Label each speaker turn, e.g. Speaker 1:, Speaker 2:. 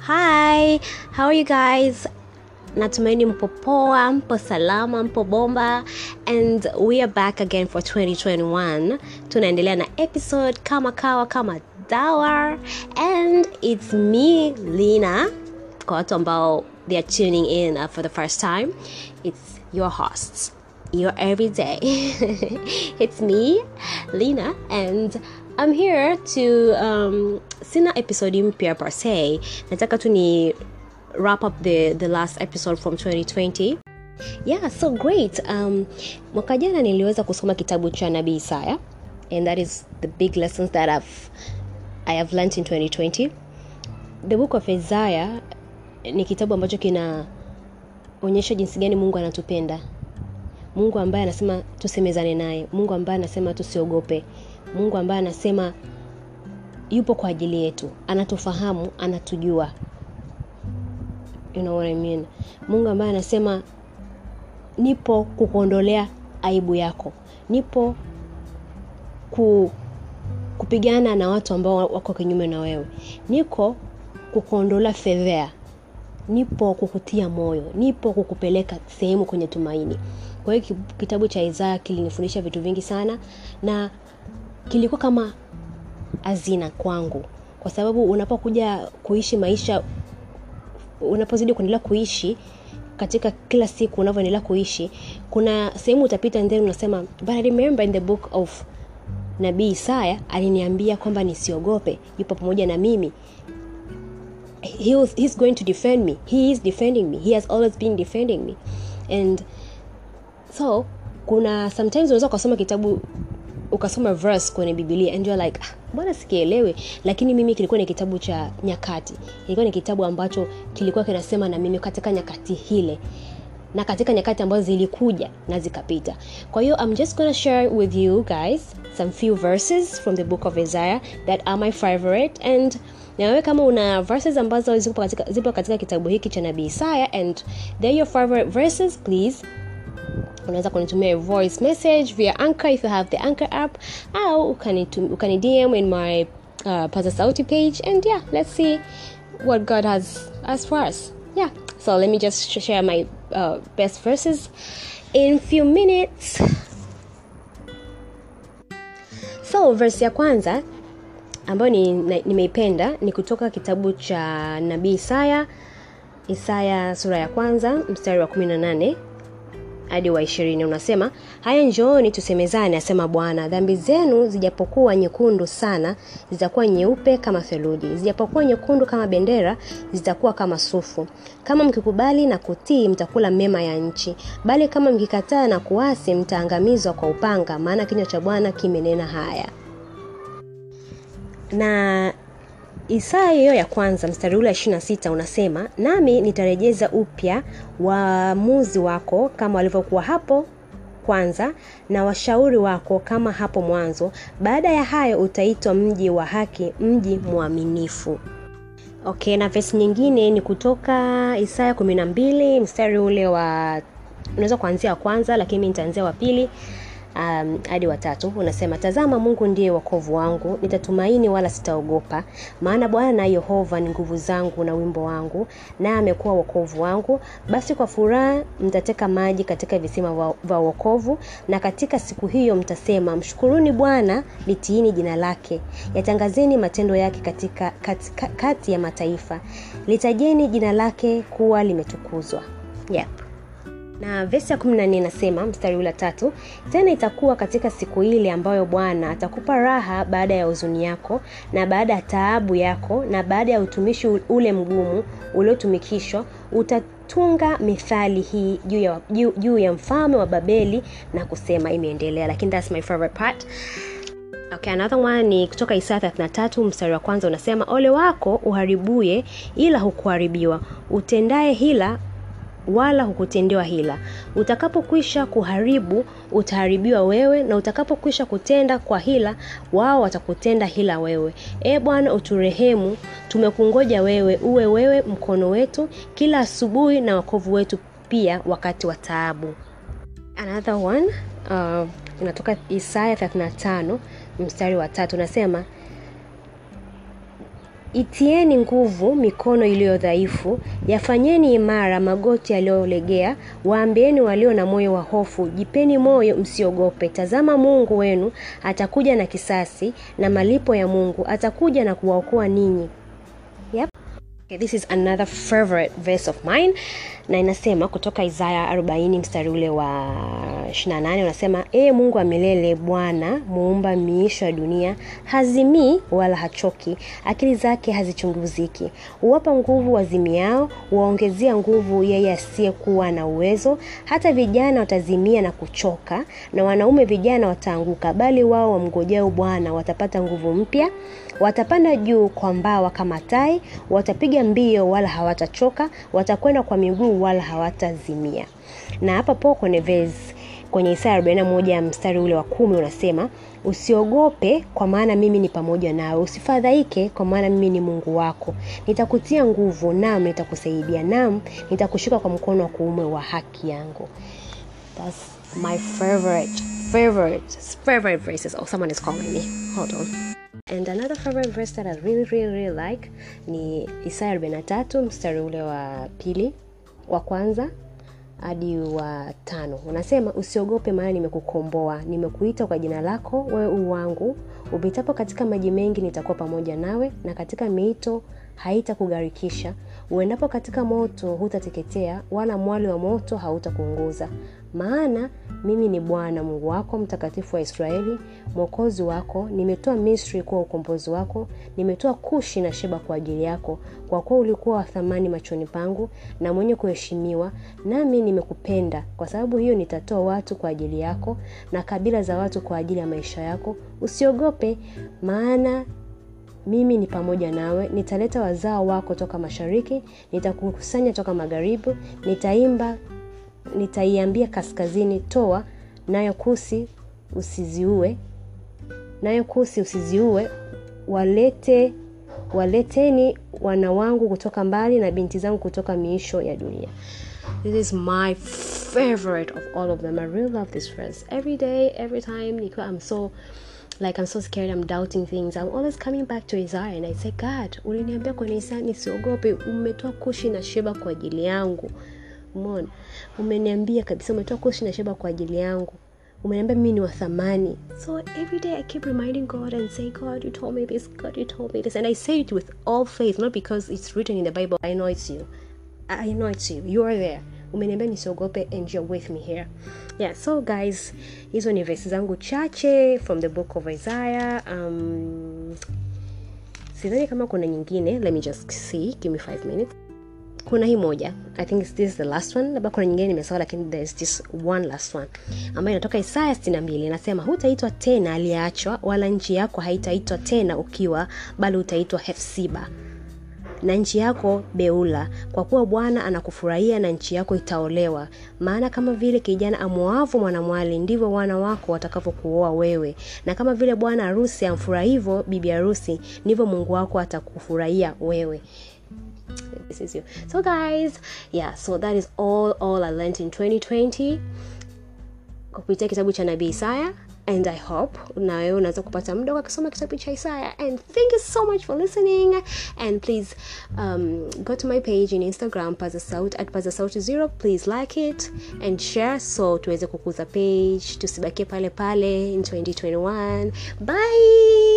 Speaker 1: Hi, how are you guys? Natumaini mpo poa, mpo salama, mpo bomba and we are back again for 2021. Tunaendelea na episode kama kawa kama dawa and it's me Lina. Kwa watu ambao they are tuning in uh, for the first time, it's your host, your everyday. it's me Lina and I'm here to um, sina episode mpya per se nataka tu ni wrap up the, the last episode from 2020 yeah so great. Um, mwaka jana niliweza kusoma kitabu cha nabii isaya and that is the big lessons that I've, i have learned in 2020 the book of isaiah ni kitabu ambacho kinaonyesha jinsi gani mungu anatupenda mungu ambaye anasema tusemezane naye. Mungu ambaye anasema tusiogope. Mungu ambaye anasema yupo kwa ajili yetu. Anatufahamu anatujua. You know what I mean? mungu ambaye anasema nipo kukuondolea aibu yako. Nipo ku, kupigana na watu ambao wako kinyume na wewe. Niko kukuondolea fedhea nipo kukutia moyo nipo kukupeleka sehemu kwenye tumaini. Kwa hiyo kitabu cha isaya kilinifundisha vitu vingi sana na kilikuwa kama hazina kwangu. Kwa sababu unapokuja kuishi maisha unapozidi kuendelea kuishi katika kila siku unavyoendelea kuishi kuna sehemu utapita then unasema but I remember in the book of nabii isaya aliniambia kwamba nisiogope yupo pamoja na mimi he was, he's going to defend me. He is defending me. He has always been defending me. And so kuna sometimes unaweza ukasoma kitabu ukasoma verse kwenye bibilia and you're like ah, mbona sikielewe lakini mimi kilikuwa ni kitabu cha nyakati. Kilikuwa ni kitabu ambacho kilikuwa kinasema na mimi katika nyakati hile na katika nyakati ambazo zilikuja na zikapita. Kwa hiyo i'm just gonna share with you guys some few verses from the book of isaiah that are my favorite. And na kama una verses ambazo zipo katika, zipo katika kitabu hiki cha nabii isaya and they're your favorite verses please. Unaweza kunitumia voice message via anchor if you have the anchor app au ukani dm in my uh, pasa sauti page. And yeah let's see what god has as for us. Yeah so let me just share my uh, best verses in few minutes. So verse ya kwanza ambayo nimeipenda ni, ni kutoka kitabu cha nabii isaya isaya sura ya kwanza mstari wa 18 hadi wa ishirini. Unasema haya njooni tusemezane asema bwana. Dhambi zenu zijapokuwa nyekundu sana zitakuwa nyeupe kama theluji. Zijapokuwa nyekundu kama bendera zitakuwa kama sufu. Kama mkikubali na kutii mtakula mema ya nchi. Bali kama mkikataa na kuasi mtaangamizwa kwa upanga. Maana kinywa cha bwana kimenena haya. Na isaya hiyo ya kwanza mstari ule wa ishirina sita unasema nami nitarejeza upya waamuzi wako kama walivyokuwa hapo kwanza na washauri wako kama hapo mwanzo. Baada ya hayo utaitwa mji wa haki mji mwaminifu. Okay na vesi nyingine ni kutoka isaya kumi na mbili mstari ule wa unaweza kuanzia wa kwanza lakini nitaanzia wa pili um, hadi watatu. Unasema tazama mungu ndiye wokovu wangu. Nitatumaini wala sitaogopa. Maana bwana na yehova ni nguvu zangu na wimbo wangu naye amekuwa wokovu wangu. Basi kwa furaha mtateka maji katika visima vya wokovu. Na katika siku hiyo mtasema mshukuruni bwana litiini jina lake. Yatangazeni matendo yake katika katika, kati ya mataifa. Litajeni jina lake kuwa limetukuzwa yep na vesi ya 14 inasema mstari ule tatu tena itakuwa katika siku ile ambayo bwana atakupa raha baada ya huzuni yako na baada ya taabu yako na baada ya utumishi ule mgumu uliotumikishwa utatunga mithali hii juu ya, juu, ya mfalme wa babeli na kusema imeendelea. Lakini that's my favorite part. Okay another one ni kutoka isaya 33 mstari wa kwanza unasema ole wako uharibuye ila hukuharibiwa. Utendaye hila wala hukutendewa hila. Utakapokwisha kuharibu utaharibiwa wewe na utakapokwisha kutenda kwa hila wao watakutenda hila wewe. E bwana uturehemu tumekungoja wewe uwe wewe mkono wetu kila asubuhi na wakovu wetu pia wakati wa taabu. Another one uh, inatoka isaya 35 mstari wa tatu unasema itieni nguvu mikono iliyo dhaifu yafanyeni imara magoti yaliyolegea waambieni walio na moyo wa hofu jipeni moyo msiogope. Tazama mungu wenu atakuja na kisasi na malipo ya mungu atakuja na kuwaokoa ninyi. Yep. Okay, this is another favorite verse of mine na inasema kutoka isaya 40 mstari ule wa 28 unasema ee mungu wa milele bwana muumba miisho ya dunia hazimii wala hachoki akili zake hazichunguziki. Huwapa nguvu wazimiao huwaongezea nguvu yeye asiyekuwa na uwezo. Hata vijana watazimia na kuchoka na wanaume vijana wataanguka bali wao wamgojao bwana watapata nguvu mpya. Watapanda juu kwa mbawa kama tai watapiga mbio wala hawatachoka watakwenda kwa miguu wala hawatazimia. Na hapa po kwenye verse kwenye isaya 41 mstari ule wa kumi unasema usiogope kwa maana mimi ni pamoja nawe. Usifadhaike kwa maana mimi ni mungu wako. Nitakutia nguvu nam nitakusaidia. Nam nitakushika kwa mkono wa kuume wa haki yangu. That's my favorite favorite favorite verses. Oh someone is calling me. Hold on. And another favorite verse that i really really really like ni isaya 43 mstari ule wa pili wa kwanza hadi wa tano. Unasema usiogope maana nimekukomboa. Nimekuita kwa jina lako wewe uwangu wangu upitapo katika maji mengi nitakuwa pamoja nawe na katika mito haitakugharikisha uendapo katika moto hutateketea wala mwali wa moto hautakuunguza. Maana mimi ni bwana mungu wako mtakatifu wa israeli mwokozi wako. Nimetoa misri kuwa ukombozi wako. Nimetoa kushi na sheba kwa ajili yako. Kwa kuwa ulikuwa wa thamani machoni pangu na mwenye kuheshimiwa nami nimekupenda. Kwa sababu hiyo nitatoa watu kwa ajili yako na kabila za watu kwa ajili ya maisha yako. Usiogope maana mimi ni pamoja nawe. Nitaleta wazao wako toka mashariki nitakukusanya toka magharibi nitaimba nitaiambia kaskazini toa nayo kusi usiziue nayo kusi usiziue walete waleteni wana wangu kutoka mbali na binti zangu kutoka miisho ya dunia. This is my favorite of all of them. I really love this verse every day every time nikiwa i'm so like i'm so scared i'm doubting things. I'm always coming back to isaiah and i say god uliniambia kwenye isaya nisiogope? Umetoa kushi na sheba kwa ajili yangu. Umona umeniambia kabisa umetoa kushi na sheba kwa ajili yangu. Umeniambia mimi ni wa thamani. So every day i keep reminding god and say god you told me this god you told me this. And i say it with all faith not because it's written in the bible. I know it's you. I know it's you. You are there umeniambia nisiogope and you're with me here. Yeah so guys hizo ni vesi zangu chache from the book of isaiah. Um, sidhani kama kuna nyingine. Let me just see. Give me five minutes. Kuna hii moja. I think this is the last one. Labda kuna nyingine nimesahau lakini there's this one last one. Ambayo inatoka isaya 62 inasema hutaitwa tena aliyeachwa wala nchi yako haitaitwa tena ukiwa bali utaitwa hefsiba na nchi yako beula kwa kuwa bwana anakufurahia na nchi yako itaolewa. Maana kama vile kijana amwoavu mwanamwali ndivyo wana wako watakavyokuoa wewe. Na kama vile bwana harusi amfurahivyo bibi harusi ndivyo mungu wako atakufurahia wewe. This is you. So guys yeah so that is all all i learned in 2020 kupitia kitabu cha nabii isaya and i hope na wewe unaweza kupata muda wa kusoma kitabu cha isaya. And thank you so much for listening. And please um, go to my page in instagram pazasaut at pazasaut zero. Please like it and share so tuweze kukuza page. Tusibakie pale pale in 2021 bye